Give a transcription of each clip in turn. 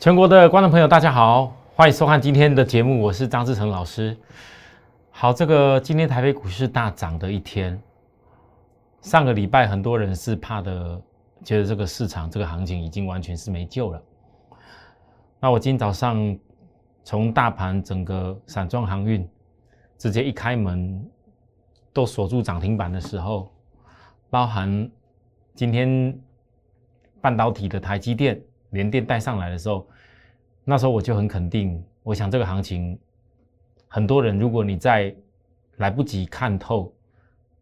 全国的观众朋友，大家好，欢迎收看今天的节目，我是张志成老师。好，这个今天台北股市大涨的一天，上个礼拜很多人是怕的，觉得这个市场这个行情已经完全是没救了。那我今天早上从大盘整个散装航运直接一开门都锁住涨停板的时候，包含今天半导体的台积电。连电带上来的时候，那时候我就很肯定，我想这个行情，很多人如果你在来不及看透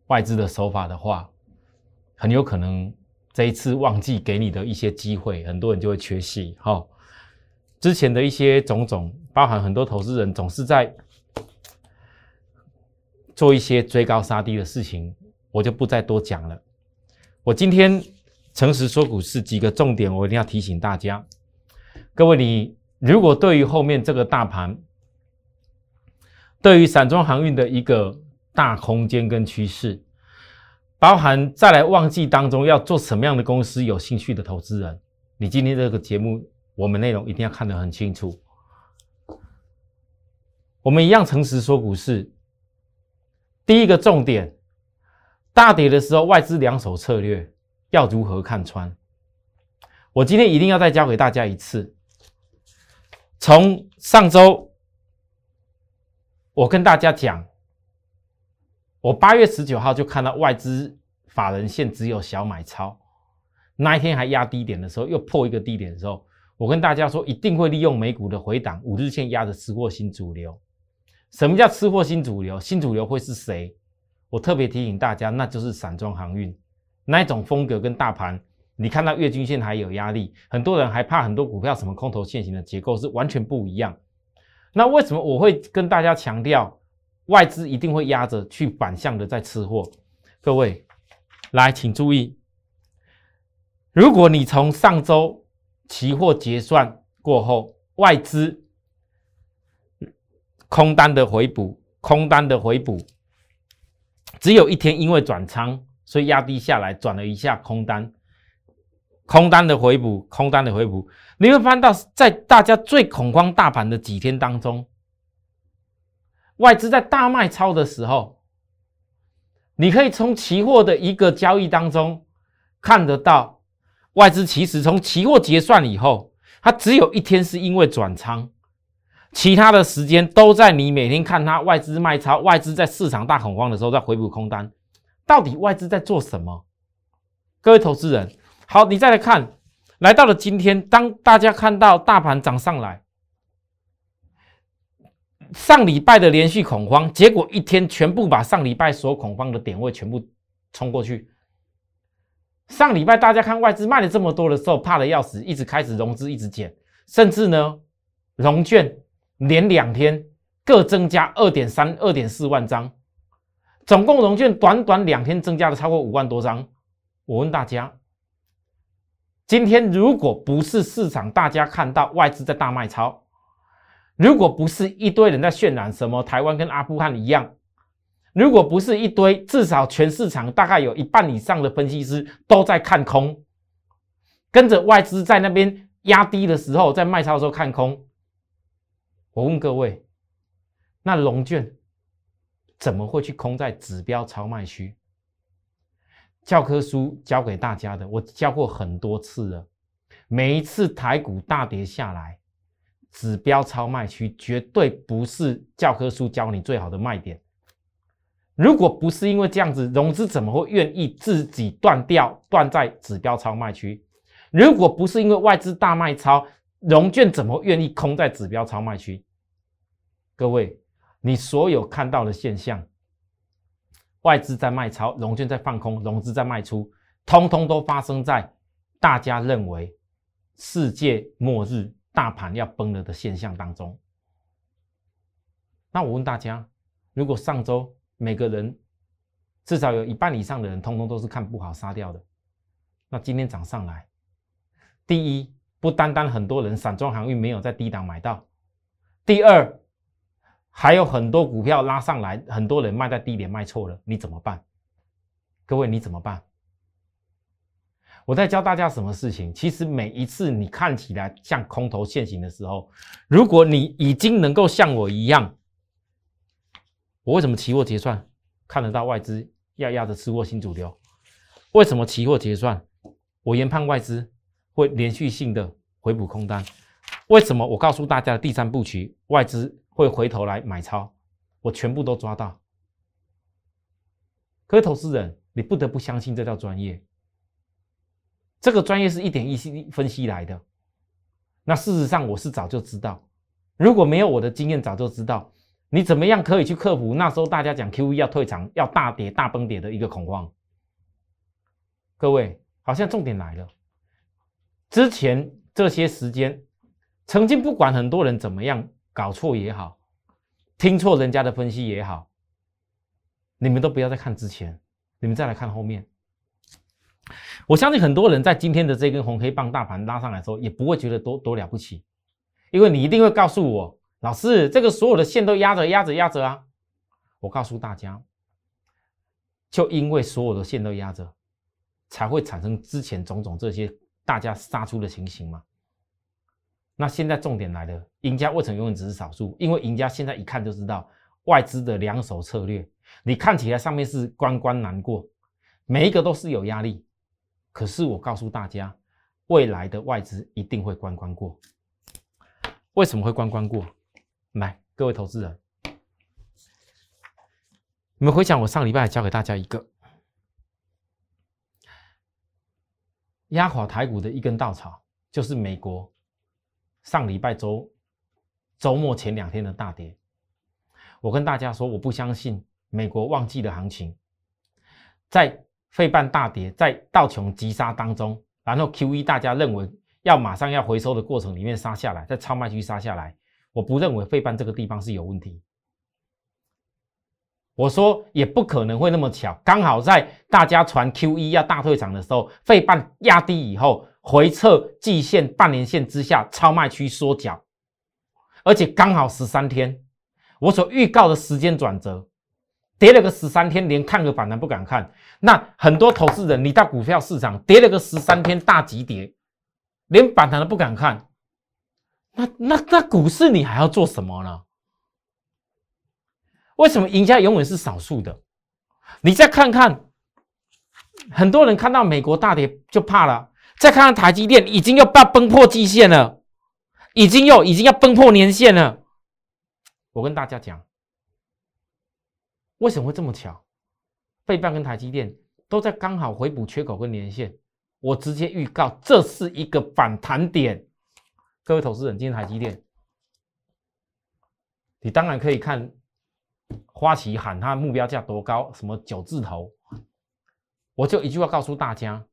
外资的手法的话，很有可能这一次忘记给你的一些机会，很多人就会缺席。哈，之前的一些种种，包含很多投资人总是在做一些追高杀低的事情，我就不再多讲了。我今天。诚实说股市几个重点，我一定要提醒大家。各位，你如果对于后面这个大盘，对于散装航运的一个大空间跟趋势，包含再来旺季当中要做什么样的公司，有兴趣的投资人，你今天这个节目，我们内容一定要看得很清楚。我们一样诚实说股市，第一个重点，大跌的时候，外资两手策略。要如何看穿？我今天一定要再教给大家一次。从上周，我跟大家讲，我八月十九号就看到外资法人线只有小买超，那一天还压低点的时候，又破一个低点的时候，我跟大家说，一定会利用美股的回档，五日线压着吃货新主流。什么叫吃货新主流？新主流会是谁？我特别提醒大家，那就是散装航运。那一种风格跟大盘，你看到月均线还有压力，很多人还怕很多股票什么空头现行的结构是完全不一样。那为什么我会跟大家强调外资一定会压着去反向的在吃货？各位来，请注意，如果你从上周期货结算过后，外资空单的回补，空单的回补，只有一天因为转仓。所以压低下来，转了一下空单，空单的回补，空单的回补，你会翻到在大家最恐慌大盘的几天当中，外资在大卖超的时候，你可以从期货的一个交易当中看得到，外资其实从期货结算以后，它只有一天是因为转仓，其他的时间都在你每天看它外资卖超，外资在市场大恐慌的时候在回补空单。到底外资在做什么？各位投资人，好，你再来看，来到了今天，当大家看到大盘涨上来，上礼拜的连续恐慌，结果一天全部把上礼拜所恐慌的点位全部冲过去。上礼拜大家看外资卖了这么多的时候，怕的要死，一直开始融资，一直减，甚至呢，融券连两天各增加二点三、二点四万张。总共融券短短两天增加了超过五万多张。我问大家，今天如果不是市场大家看到外资在大卖超，如果不是一堆人在渲染什么台湾跟阿富汗一样，如果不是一堆至少全市场大概有一半以上的分析师都在看空，跟着外资在那边压低的时候，在卖超的时候看空，我问各位，那龙卷？怎么会去空在指标超卖区？教科书教给大家的，我教过很多次了。每一次台股大跌下来，指标超卖区绝对不是教科书教你最好的卖点。如果不是因为这样子，融资怎么会愿意自己断掉，断在指标超卖区？如果不是因为外资大卖超，融券怎么愿意空在指标超卖区？各位。你所有看到的现象，外资在卖超，融券在放空，融资在卖出，通通都发生在大家认为世界末日、大盘要崩了的现象当中。那我问大家，如果上周每个人至少有一半以上的人，通通都是看不好杀掉的，那今天涨上来，第一，不单单很多人散装航运没有在低档买到，第二。还有很多股票拉上来，很多人卖在低点卖错了，你怎么办？各位你怎么办？我在教大家什么事情？其实每一次你看起来像空头现行的时候，如果你已经能够像我一样，我为什么期货结算看得到外资要压着吃货新主流？为什么期货结算我研判外资会连续性的回补空单？为什么我告诉大家的第三步曲外资会回头来买超？我全部都抓到。各位投资人，你不得不相信这叫专业。这个专业是一点一滴分析来的。那事实上我是早就知道，如果没有我的经验，早就知道你怎么样可以去克服那时候大家讲 Q E 要退场、要大跌、大崩跌的一个恐慌。各位，好像重点来了。之前这些时间，曾经不管很多人怎么样搞错也好，听错人家的分析也好，你们都不要再看之前，你们再来看后面。我相信很多人在今天的这根红黑棒大盘拉上来的时候，也不会觉得多多了不起，因为你一定会告诉我，老师，这个所有的线都压着压着压着啊！我告诉大家，就因为所有的线都压着，才会产生之前种种这些大家杀出的情形嘛。那现在重点来了，赢家为什么永远只是少数？因为赢家现在一看就知道外资的两手策略，你看起来上面是关关难过，每一个都是有压力。可是我告诉大家，未来的外资一定会关关过。为什么会关关过？来，各位投资人，你们回想我上礼拜教给大家一个压垮台股的一根稻草，就是美国上礼拜周周末前两天的大跌。我跟大家说，我不相信美国忘记了行情，在。费半大跌，在道琼急杀当中，然后 Q E 大家认为要马上要回收的过程里面杀下来，在超卖区杀下来，我不认为费半这个地方是有问题。我说也不可能会那么巧，刚好在大家传 Q E 要大退场的时候，费半压低以后回撤季线、半年线之下超卖区缩脚，而且刚好十三天，我所预告的时间转折。跌了个十三天，连看个反弹不敢看。那很多投资人，你到股票市场跌了个十三天大急跌，连反弹都不敢看。那那那股市你还要做什么呢？为什么赢家永远是少数的？你再看看，很多人看到美国大跌就怕了，再看看台积电已经要爆崩破季线了，已经要已经要崩破年线了。我跟大家讲。为什么会这么巧？费半跟台积电都在刚好回补缺口跟年线，我直接预告这是一个反弹点。各位投资人，今天台积电，你当然可以看花旗喊它目标价多高，什么九字头，我就一句话告诉大家：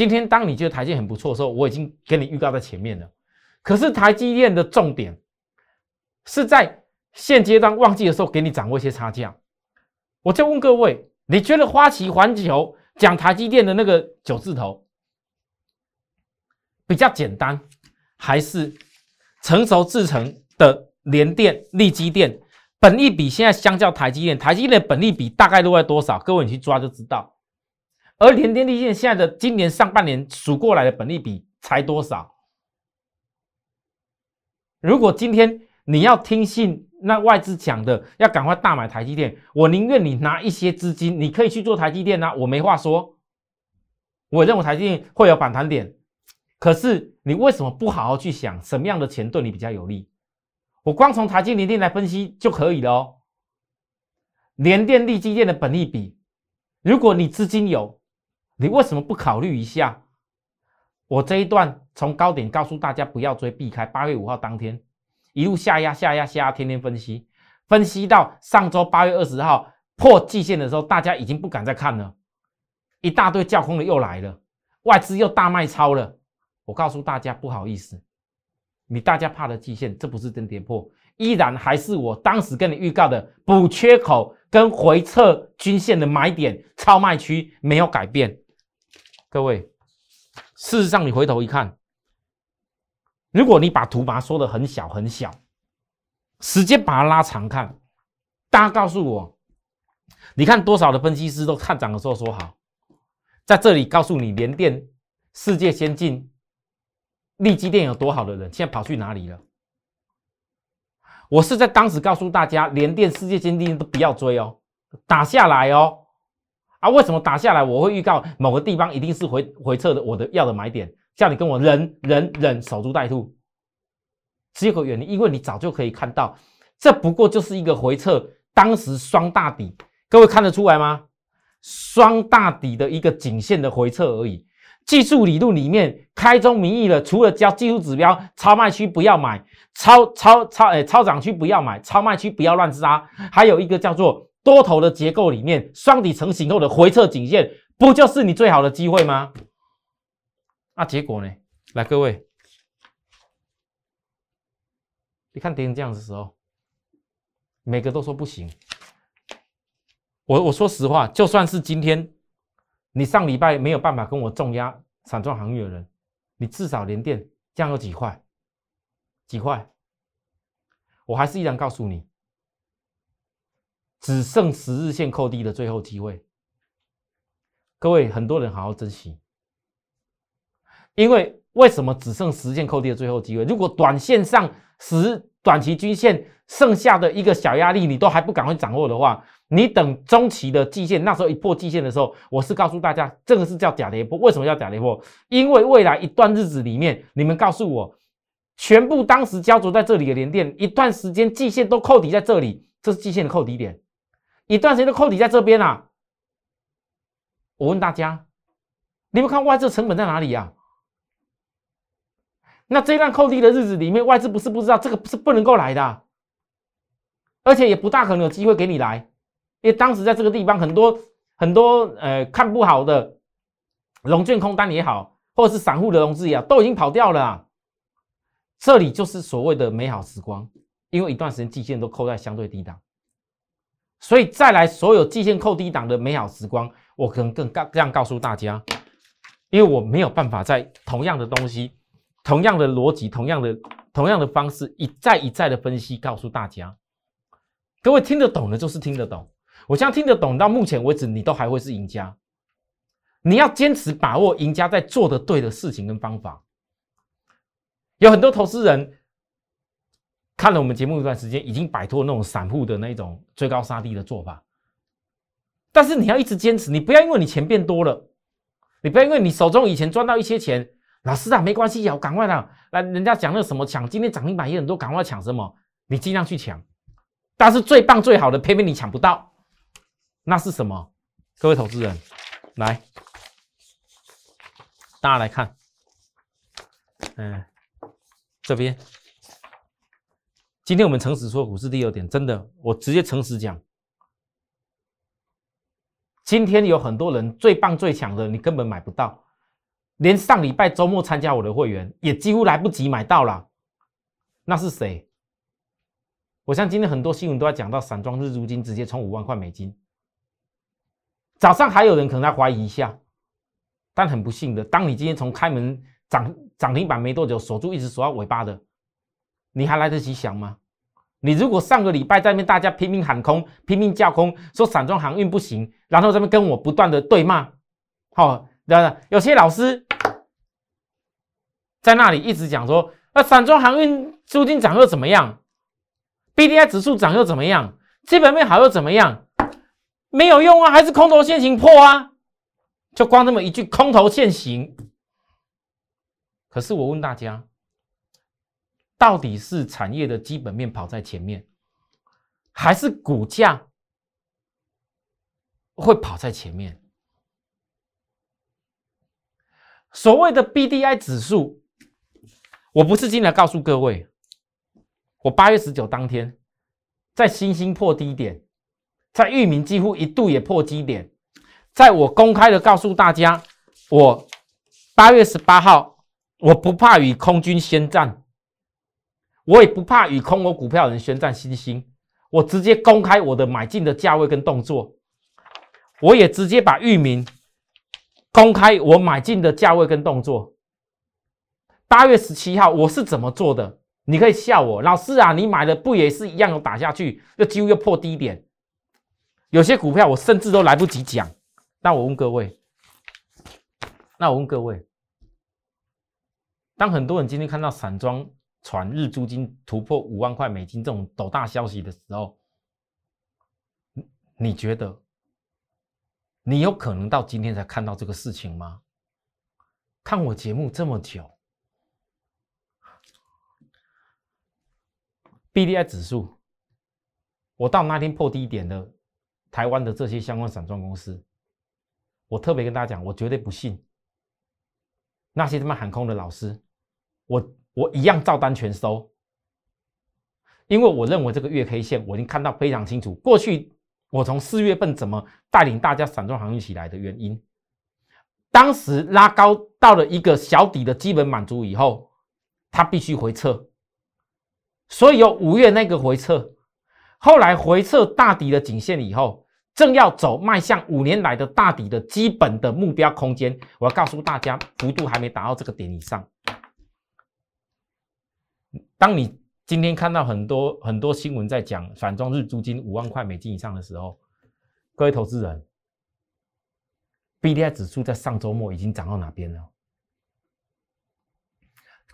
今天当你觉得台积很不错的时候，我已经给你预告在前面了。可是台积电的重点是在现阶段旺季的时候给你掌握一些差价。我就问各位，你觉得花旗环球讲台积电的那个九字头比较简单，还是成熟制成的联电、力基电本利比现在相较台积电，台积电的本利比大概都在多少？各位你去抓就知道。而联电、力基电现在的今年上半年数过来的本利比才多少？如果今天你要听信。那外资讲的要赶快大买台积电，我宁愿你拿一些资金，你可以去做台积电呐，我没话说。我认为台积电会有反弹点，可是你为什么不好好去想什么样的钱对你比较有利？我光从台积电来分析就可以了哦。联电、力积电的本利比，如果你资金有，你为什么不考虑一下？我这一段从高点告诉大家不要追，避开八月五号当天。一路下压下压下压，天天分析，分析到上周八月二十号破季线的时候，大家已经不敢再看了，一大堆叫空的又来了，外资又大卖超了。我告诉大家，不好意思，你大家怕的季线，这不是真跌破，依然还是我当时跟你预告的补缺口跟回撤均线的买点超卖区没有改变。各位，事实上你回头一看。如果你把图把它缩的很小很小，时间把它拉长看，大家告诉我，你看多少的分析师都看涨的时候说好，在这里告诉你连电世界先进、利基电有多好的人，现在跑去哪里了？我是在当时告诉大家，连电、世界先进都不要追哦，打下来哦。啊，为什么打下来？我会预告某个地方一定是回回撤的，我的要的买点，叫你跟我忍忍忍，守株待兔。只有个原因，因为你早就可以看到，这不过就是一个回撤，当时双大底，各位看得出来吗？双大底的一个颈线的回撤而已。技术理论里面开宗明义了，除了教技术指标，超卖区不要买，超超超诶，超涨区不要买，超卖区不要乱杀，还有一个叫做多头的结构里面，双底成型后的回撤颈线，不就是你最好的机会吗？那结果呢？来，各位，你看跌成这样的时候，每个都说不行。我我说实话，就算是今天。你上礼拜没有办法跟我重压散装航运的人，你至少连电降有几块？几块？我还是依然告诉你，只剩十日线扣低的最后机会。各位很多人好好珍惜，因为为什么只剩十线扣低的最后机会？如果短线上十短期均线剩下的一个小压力，你都还不赶快掌握的话，你等中期的季线，那时候一破季线的时候，我是告诉大家，这个是叫假跌破。为什么叫假跌破？因为未来一段日子里面，你们告诉我，全部当时焦灼在这里的连电，一段时间季线都扣底在这里，这是季线的扣底点，一段时间都扣底在这边啊。我问大家，你们看外资成本在哪里呀？那这段扣低的日子里面，外资不是不知道这个是不能够来的，而且也不大可能有机会给你来。因为当时在这个地方，很多很多呃看不好的龙卷空单也好，或者是散户的融资也好，都已经跑掉了。这里就是所谓的美好时光，因为一段时间季线都扣在相对低档，所以再来所有季线扣低档的美好时光，我可能更告这样告诉大家，因为我没有办法在同样的东西、同样的逻辑、同样的同样的方式一再一再的分析告诉大家，各位听得懂的，就是听得懂。我相信听得懂，到目前为止你都还会是赢家。你要坚持把握赢家在做的对的事情跟方法。有很多投资人看了我们节目一段时间，已经摆脱那种散户的那种追高杀低的做法。但是你要一直坚持，你不要因为你钱变多了，你不要因为你手中以前赚到一些钱，老师啊没关系，要赶快的来，人家讲那什么抢，今天涨停板也很多，赶快抢什么，你尽量去抢。但是最棒最好的，偏偏你抢不到。那是什么？各位投资人，来，大家来看，嗯，这边，今天我们诚实说股市第二点，真的，我直接诚实讲，今天有很多人最棒最强的，你根本买不到，连上礼拜周末参加我的会员也几乎来不及买到了，那是谁？我像今天很多新闻都在讲到散装日租金直接冲五万块美金。早上还有人可能在怀疑一下，但很不幸的，当你今天从开门涨涨停板没多久，锁住一直锁到尾巴的，你还来得及想吗？你如果上个礼拜在那边大家拼命喊空、拼命叫空，说散装航运不行，然后这边跟我不断的对骂，好，有些老师在那里一直讲说，那散装航运租金涨又怎么样？B D I 指数涨又怎么样？基本面好又怎么样？没有用啊，还是空头现行破啊！就光这么一句空头现行。可是我问大家，到底是产业的基本面跑在前面，还是股价会跑在前面？所谓的 B D I 指数，我不是进来告诉各位，我八月十九当天在新兴破低点。在域名几乎一度也破基点，在我公开的告诉大家，我八月十八号我不怕与空军宣战，我也不怕与空我股票人宣战，新兴，我直接公开我的买进的价位跟动作，我也直接把域名公开我买进的价位跟动作。八月十七号我是怎么做的？你可以笑我，老师啊，你买的不也是一样有打下去，又几乎又破低点。有些股票我甚至都来不及讲，那我问各位，那我问各位，当很多人今天看到散装传日租金突破五万块美金这种斗大消息的时候，你觉得你有可能到今天才看到这个事情吗？看我节目这么久，B D I 指数，我到那天破低点的台湾的这些相关散装公司，我特别跟大家讲，我绝对不信那些他妈喊空的老师，我我一样照单全收，因为我认为这个月 K 线我已经看到非常清楚，过去我从四月份怎么带领大家散装航运起来的原因。当时拉高到了一个小底的基本满足以后，它必须回撤，所以有五月那个回撤，后来回撤大底的颈线以后，正要走迈向五年来的大底的基本的目标空间，我要告诉大家，幅度还没达到这个点以上。当你今天看到很多很多新闻在讲反装日租金五万块美金以上的时候，各位投资人。B D I 指数在上周末已经涨到哪边了？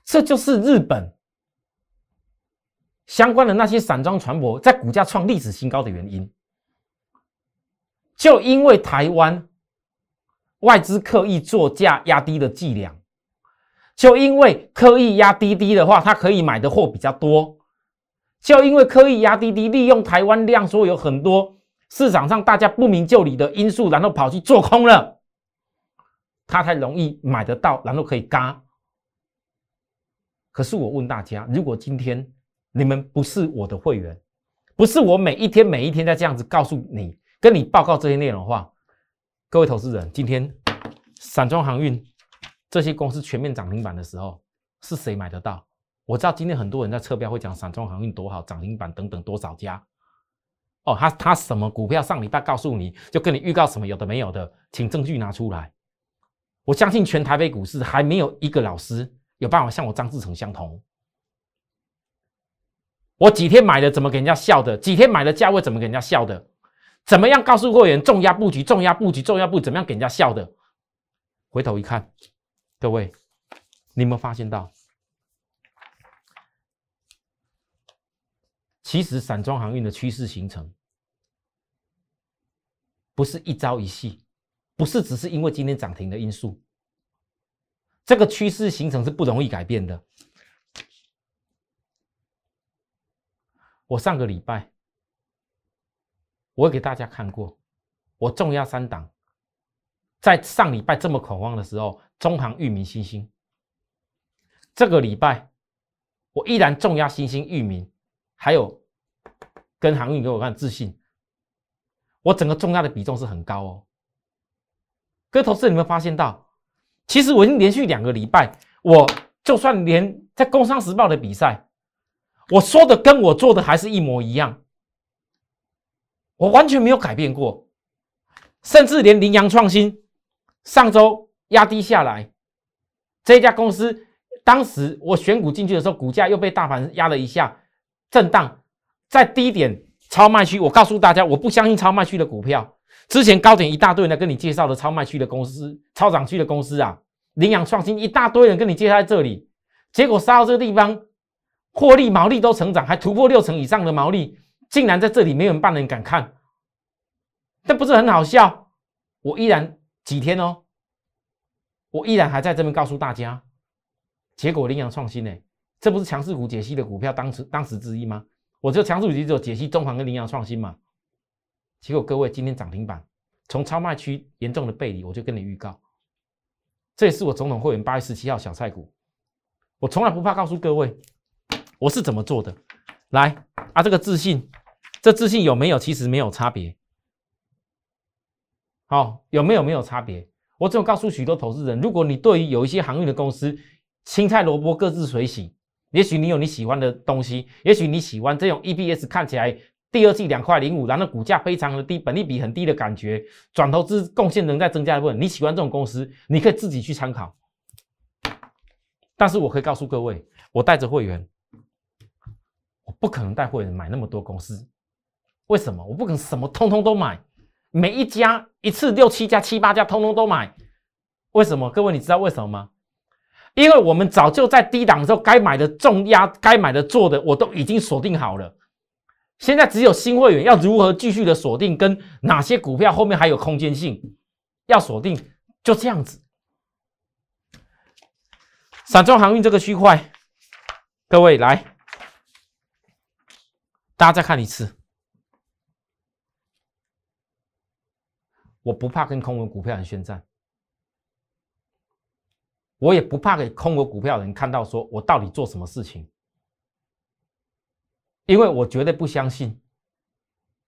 这就是日本相关的那些散装船舶在股价创历史新高的原因。就因为台湾外资刻意做价压低的伎俩，就因为刻意压低低的话，它可以买的货比较多。就因为刻意压低低，利用台湾量缩有很多市场上大家不明就里的因素，然后跑去做空了。它才容易买得到，然后可以嘎。可是我问大家，如果今天你们不是我的会员，不是我每一天每一天在这样子告诉你、跟你报告这些内容的话，各位投资人，今天散装航运这些公司全面涨停板的时候，是谁买得到？我知道今天很多人在测标会讲散装航运多好，涨停板等等多少家。哦，他他什么股票上礼拜告诉你就跟你预告什么有的没有的，请证据拿出来。我相信全台北股市还没有一个老师有办法像我张志成相同。我几天买的怎么给人家笑的？几天买的价位怎么给人家笑的？怎么样告诉会员重压布局、重压布局、重压布怎么样给人家笑的？回头一看，各位，你有没有发现到？其实散装航运的趋势形成不是一朝一夕。不是只是因为今天涨停的因素，这个趋势形成是不容易改变的。我上个礼拜我给大家看过，我重压三档，在上礼拜这么恐慌的时候，中航、域名、新兴。这个礼拜我依然重压新兴、域名，还有跟航运给我看自信，我整个重压的比重是很高哦。各位投资，你们发现到，其实我已经连续两个礼拜，我就算连在《工商时报》的比赛，我说的跟我做的还是一模一样，我完全没有改变过，甚至连羚羊创新上周压低下来，这家公司当时我选股进去的时候，股价又被大盘压了一下，震荡在低点超卖区，我告诉大家，我不相信超卖区的股票。之前高点一大堆人跟你介绍的超卖区的公司、超涨区的公司啊，领养创新一大堆人跟你介绍在这里，结果杀到这个地方，获利毛利都成长，还突破六成以上的毛利，竟然在这里没有人半人敢看，这不是很好笑？我依然几天哦，我依然还在这边告诉大家，结果羚羊创新呢，这不是强势股解析的股票当时当时之一吗？我就强势股只有解析中航跟羚羊创新嘛。结果各位今天涨停板，从超卖区严重的背离，我就跟你预告，这也是我总统会员八月十七号小菜股，我从来不怕告诉各位我是怎么做的。来啊，这个自信，这自信有没有？其实没有差别。好，有没有没有差别？我只有告诉许多投资人，如果你对于有一些航运的公司，青菜萝卜各自水洗，也许你有你喜欢的东西，也许你喜欢这种 EBS 看起来。第二季两块零五，然后股价非常的低，本利比很低的感觉，转投资贡献能在增加的部分，你喜欢这种公司，你可以自己去参考。但是我可以告诉各位，我带着会员，我不可能带会员买那么多公司。为什么？我不可能什么通通都买，每一家一次六七家七八家通通都买。为什么？各位你知道为什么吗？因为我们早就在低档的时候该买的重压、该买的做的，我都已经锁定好了。现在只有新会员要如何继续的锁定，跟哪些股票后面还有空间性要锁定，就这样子。散装航运这个区块，各位来，大家再看一次。我不怕跟空头股票人宣战，我也不怕给空头股票人看到说我到底做什么事情，因为我绝对不相信，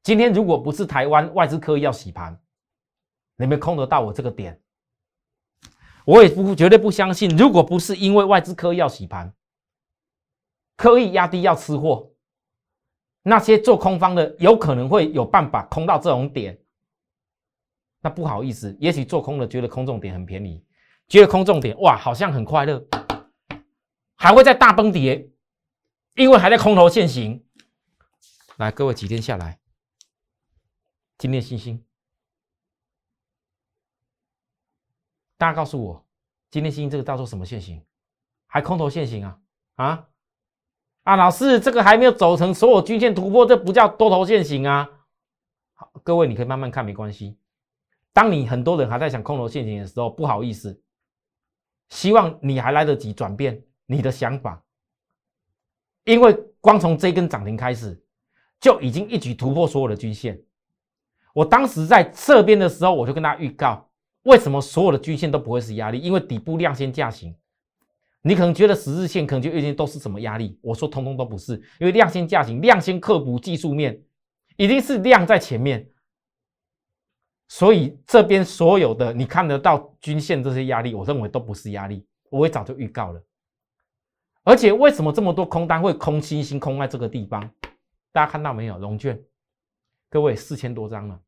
今天如果不是台湾外资刻意要洗盘，你们空得到我这个点，我也不绝对不相信，如果不是因为外资刻意要洗盘，刻意压低要吃货，那些做空方的有可能会有办法空到这种点。那不好意思，也许做空的觉得空重点很便宜，觉得空重点哇好像很快乐，还会在大崩跌，因为还在空头现行。来，各位几天下来，今天星星，大家告诉我，今天星星这个叫做什么现行？还空头现行啊？啊啊，老师，这个还没有走成所有均线突破，这不叫多头现行啊？好，各位你可以慢慢看，没关系。当你很多人还在想空头陷阱的时候，不好意思，希望你还来得及转变你的想法，因为光从这根涨停开始，就已经一举突破所有的均线。我当时在这边的时候，我就跟大家预告，为什么所有的均线都不会是压力？因为底部量先价行。你可能觉得十日线可能就月线都是什么压力？我说通通都不是，因为量先价行，量先克服技术面，一定是量在前面。所以这边所有的你看得到均线这些压力，我认为都不是压力，我也早就预告了。而且为什么这么多空单会空星星空在这个地方？大家看到没有？龙卷，各位四千多张了，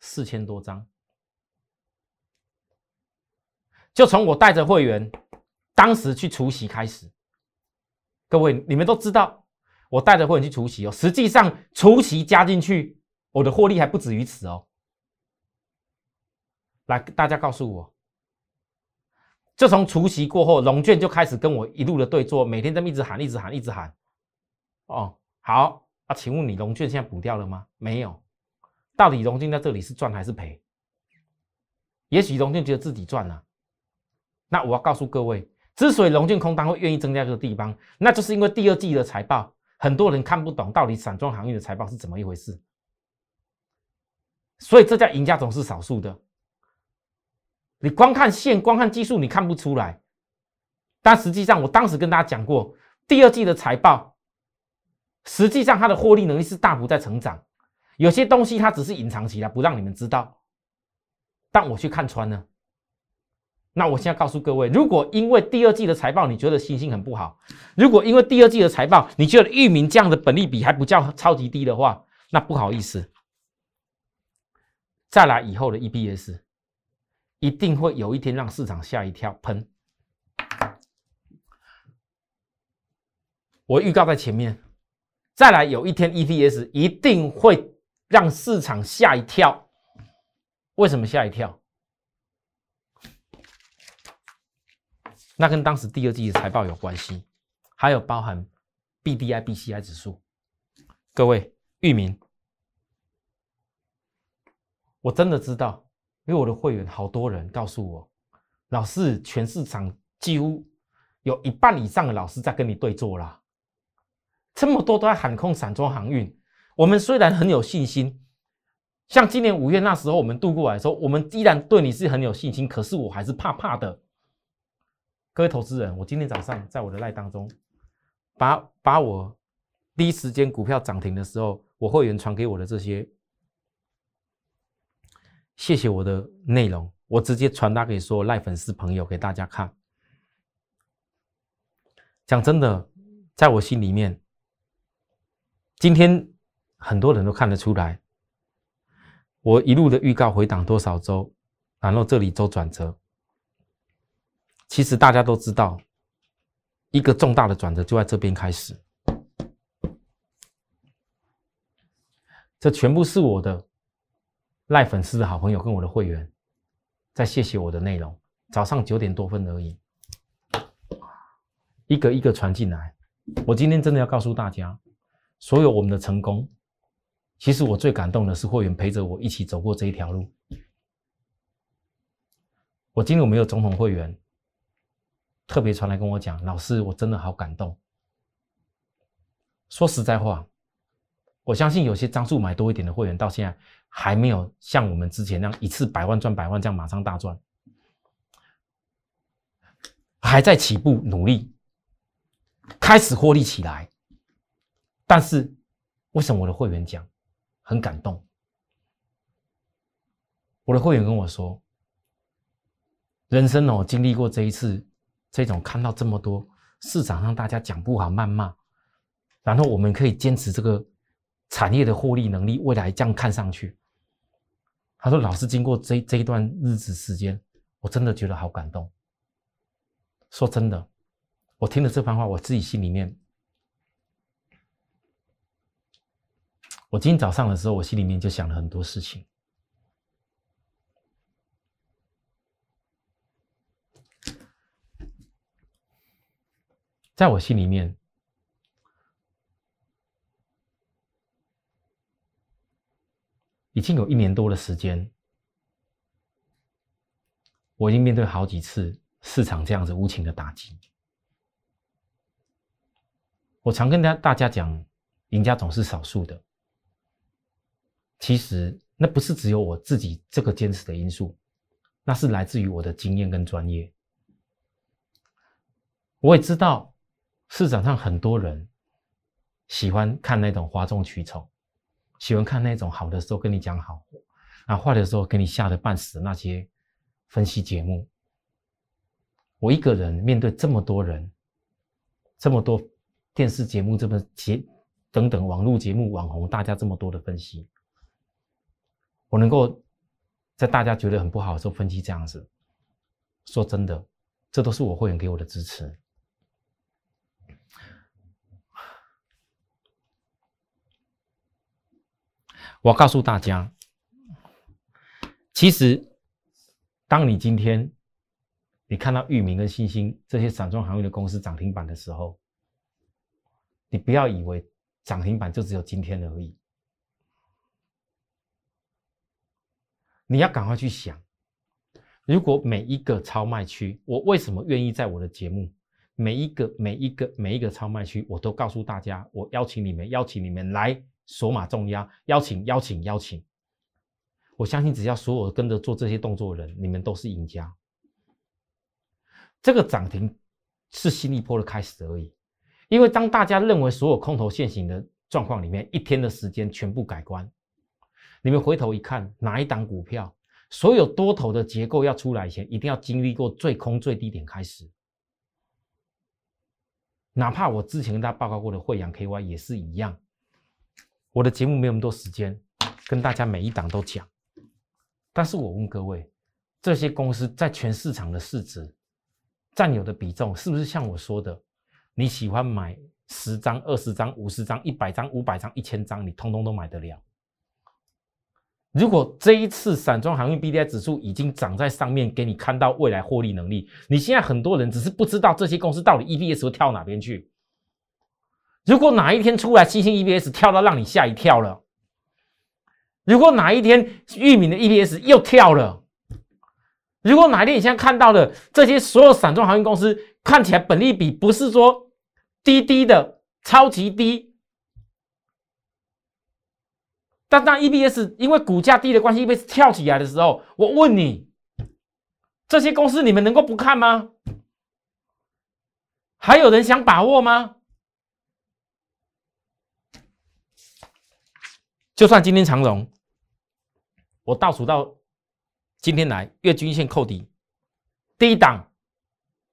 四千多张，就从我带着会员当时去除息开始。各位你们都知道，我带着会员去除息哦，实际上除息加进去，我的获利还不止于此哦。来，大家告诉我，就从除夕过后，龙卷就开始跟我一路的对坐，每天这么一直喊，一直喊，一直喊。哦，好啊，请问你龙卷现在补掉了吗？没有。到底龙卷在这里是赚还是赔？也许龙卷觉得自己赚了。那我要告诉各位，之所以龙卷空单会愿意增加这个地方，那就是因为第二季的财报，很多人看不懂到底散装行业的财报是怎么一回事。所以这叫赢家总是少数的。你光看线，光看技术，你看不出来。但实际上，我当时跟大家讲过，第二季的财报，实际上它的获利能力是大幅在成长。有些东西它只是隐藏起来，不让你们知道。但我去看穿了。那我现在告诉各位，如果因为第二季的财报你觉得信心很不好，如果因为第二季的财报你觉得域名这样的本利比还不叫超级低的话，那不好意思，再来以后的 EPS。一定会有一天让市场吓一跳，喷！我预告在前面，再来有一天 EPS 一定会让市场吓一跳。为什么吓一跳？那跟当时第二季的财报有关系，还有包含 BDI、BCI 指数。各位域名，我真的知道。因为我的会员好多人告诉我，老师，全市场几乎有一半以上的老师在跟你对坐啦。这么多都在喊空散装航运，我们虽然很有信心，像今年五月那时候我们度过来的时候，我们依然对你是很有信心，可是我还是怕怕的。各位投资人，我今天早上在我的赖当中，把把我第一时间股票涨停的时候，我会员传给我的这些。谢谢我的内容，我直接传达给所有赖粉丝朋友给大家看。讲真的，在我心里面，今天很多人都看得出来，我一路的预告回档多少周，然后这里周转折，其实大家都知道，一个重大的转折就在这边开始，这全部是我的。赖粉丝的好朋友跟我的会员，在谢谢我的内容。早上九点多分而已，一个一个传进来。我今天真的要告诉大家，所有我们的成功，其实我最感动的是会员陪着我一起走过这一条路。我今天我没有总统会员特别传来跟我讲，老师，我真的好感动。说实在话，我相信有些张数买多一点的会员，到现在还没有像我们之前那样一次百万赚百万，这样马上大赚，还在起步努力。开始获利起来，但是为什么我的会员讲很感动？我的会员跟我说，人生哦经历过这一次这种看到这么多市场上大家讲不好谩骂，然后我们可以坚持这个产业的获利能力，未来这样看上去，他说老师经过这这一段日子时间，我真的觉得好感动。说真的。我听了这番话，我自己心里面，我今天早上的时候，我心里面就想了很多事情，在我心里面，已经有一年多的时间，我已经面对好几次市场这样子无情的打击。我常跟大大家讲，赢家总是少数的。其实那不是只有我自己这个坚持的因素，那是来自于我的经验跟专业。我也知道市场上很多人喜欢看那种哗众取宠，喜欢看那种好的时候跟你讲好，啊坏的时候给你吓得半死那些分析节目。我一个人面对这么多人，这么多。电视节目这么节等等网络节目网红，大家这么多的分析，我能够在大家觉得很不好的时候分析这样子，说真的，这都是我会员给我的支持。我告诉大家，其实当你今天你看到域名跟星星这些散装航运的公司涨停板的时候，你不要以为涨停板就只有今天而已，你要赶快去想，如果每一个超卖区，我为什么愿意在我的节目每一个每一个每一个超卖区，我都告诉大家，我邀请你们，邀请你们来索马重压，邀请邀请邀请，我相信只要所有跟着做这些动作的人，你们都是赢家。这个涨停是新一波的开始而已。因为当大家认为所有空头现行的状况里面，一天的时间全部改观，你们回头一看，哪一档股票，所有多头的结构要出来前，一定要经历过最空最低点开始。哪怕我之前跟大家报告过的惠阳 KY 也是一样，我的节目没有那么多时间跟大家每一档都讲，但是我问各位，这些公司在全市场的市值占有的比重，是不是像我说的？你喜欢买十张、二十张、五十张、一百张、五百张、一千张，你通通都买得了。如果这一次散装航运 B D I 指数已经涨在上面，给你看到未来获利能力，你现在很多人只是不知道这些公司到底 E B S 会跳哪边去。如果哪一天出来新兴 E B S 跳到让你吓一跳了，如果哪一天域名的 E B S 又跳了，如果哪一天你现在看到的这些所有散装航运公司看起来本利比不是说。低低的，超级低。但当 EBS 因为股价低的关系，EBS 跳起来的时候，我问你，这些公司你们能够不看吗？还有人想把握吗？就算今天长荣，我倒数到今天来月均线扣底，低档，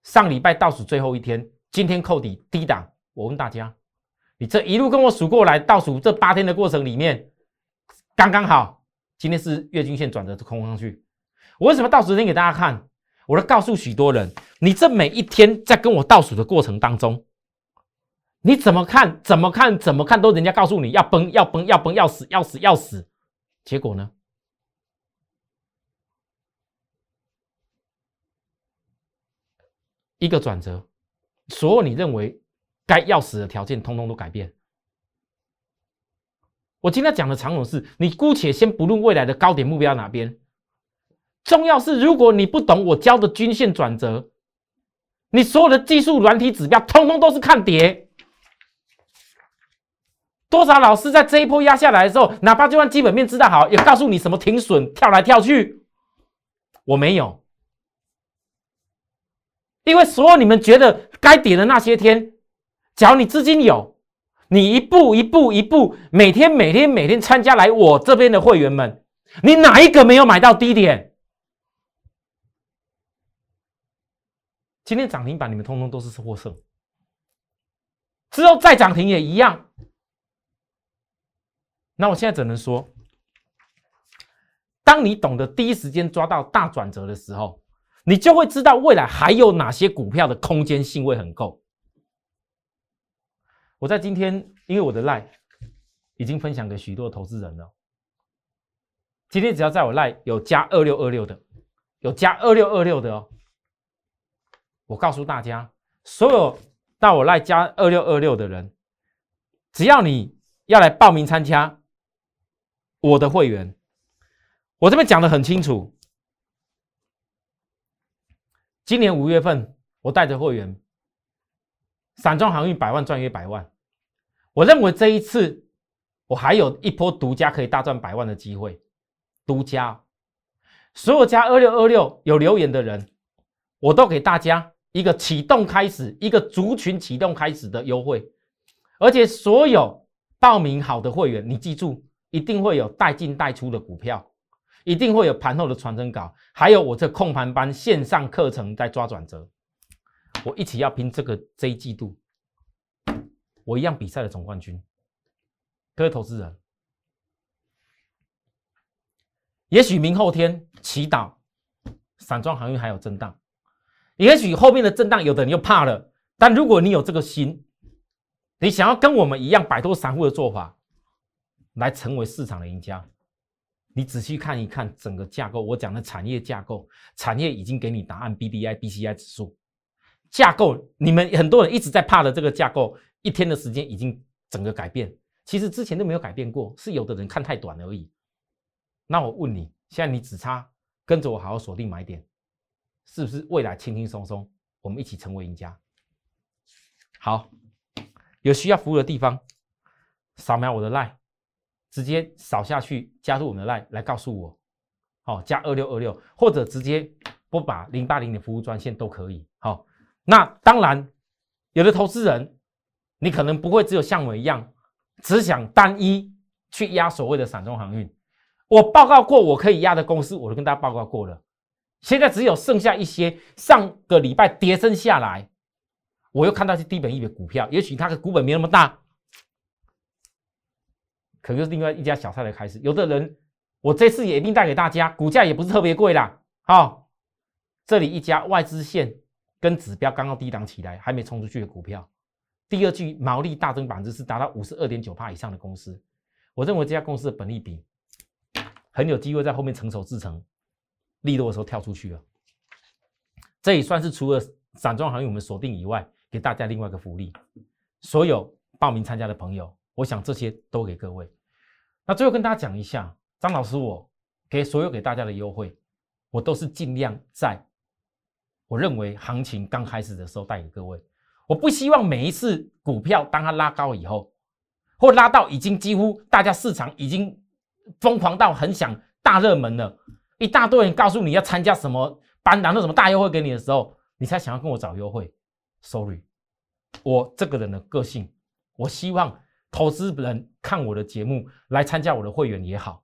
上礼拜倒数最后一天。今天扣底低档，我问大家，你这一路跟我数过来，倒数这八天的过程里面，刚刚好，今天是月均线转折空上去。我为什么倒数天给大家看？我在告诉许多人，你这每一天在跟我倒数的过程当中，你怎么看？怎么看？怎么看？都人家告诉你要崩，要崩，要崩，要死，要死，要死。结果呢？一个转折。所有你认为该要死的条件，通通都改变。我今天讲的长总是，你姑且先不论未来的高点目标哪边，重要是如果你不懂我教的均线转折，你所有的技术软体指标，通通都是看跌。多少老师在这一波压下来的时候，哪怕就算基本面知道好，也告诉你什么停损、跳来跳去，我没有，因为所有你们觉得该跌的那些天，只要你资金有。你一步一步一步，每天每天每天参加来我这边的会员们，你哪一个没有买到低点？今天涨停板你们通通都是获胜，之后再涨停也一样。那我现在只能说，当你懂得第一时间抓到大转折的时候，你就会知道未来还有哪些股票的空间性会很够。我在今天，因为我的赖已经分享给许多投资人了。今天只要在我赖有加二六二六的，有加二六二六的哦。我告诉大家，所有到我赖加二六二六的人，只要你要来报名参加我的会员，我这边讲的很清楚。今年五月份，我带着会员。散装航运百万赚约百万，我认为这一次我还有一波独家可以大赚百万的机会。独家，所有加二六二六有留言的人，我都给大家一个启动开始，一个族群启动开始的优惠。而且所有报名好的会员，你记住，一定会有带进带出的股票，一定会有盘后的传真稿，还有我这控盘班线上课程在抓转折。我一起要拼这个这一季度，我一样比赛的总冠军。各位投资人，也许明后天祈祷散装航运还有震荡，也许后面的震荡有的人又怕了。但如果你有这个心，你想要跟我们一样摆脱散户的做法，来成为市场的赢家，你仔细看一看整个架构。我讲的产业架构，产业已经给你答案，B D I B C I 指数。架构，你们很多人一直在怕的这个架构，一天的时间已经整个改变。其实之前都没有改变过，是有的人看太短而已。那我问你，现在你只差跟着我好好锁定买点，是不是未来轻轻松松，我们一起成为赢家？好，有需要服务的地方，扫描我的 line，直接扫下去加入我们的 line 来告诉我，好，加二六二六，或者直接拨打零八零的服务专线都可以。好。那当然，有的投资人，你可能不会只有像我一样，只想单一去压所谓的散装航运。我报告过我可以压的公司，我都跟大家报告过了。现在只有剩下一些上个礼拜跌升下来，我又看到是低本一的股票，也许它的股本没那么大，可能是另外一家小菜的开始。有的人，我这次也一定带给大家，股价也不是特别贵啦。好，这里一家外资线。跟指标刚刚低档起来，还没冲出去的股票，第二季毛利大增百分之四，达到五十二点九帕以上的公司，我认为这家公司的本利比很有机会在后面成熟制成，利落的时候跳出去了。这也算是除了散装行业我们锁定以外，给大家另外一个福利。所有报名参加的朋友，我想这些都给各位。那最后跟大家讲一下，张老师我给所有给大家的优惠，我都是尽量在。我认为行情刚开始的时候带给各位，我不希望每一次股票当它拉高以后，或拉到已经几乎大家市场已经疯狂到很想大热门了，一大堆人告诉你要参加什么班，拿到什么大优惠给你的时候，你才想要跟我找优惠。Sorry，我这个人的个性，我希望投资人看我的节目来参加我的会员也好，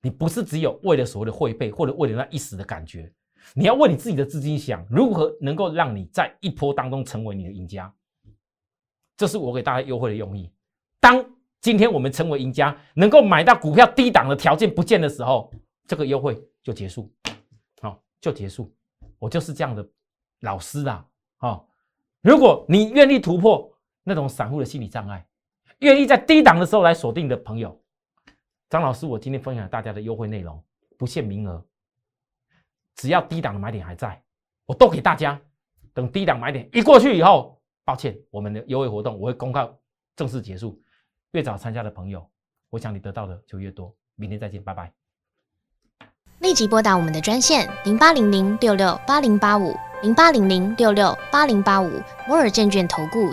你不是只有为了所谓的会费或者为了那一时的感觉。你要为你自己的资金想，如何能够让你在一波当中成为你的赢家？这是我给大家优惠的用意。当今天我们成为赢家，能够买到股票低档的条件不见的时候，这个优惠就结束，好，就结束。我就是这样的老师啊，好。如果你愿意突破那种散户的心理障碍，愿意在低档的时候来锁定的朋友，张老师，我今天分享大家的优惠内容，不限名额。只要低档的买点还在，我都给大家。等低档买点一过去以后，抱歉，我们的优惠活动我会公告正式结束，越早参加的朋友，我想你得到的就越多。明天再见，拜拜。立即拨打我们的专线零八零零六六八零八五零八零零六六八零八五摩尔证券投顾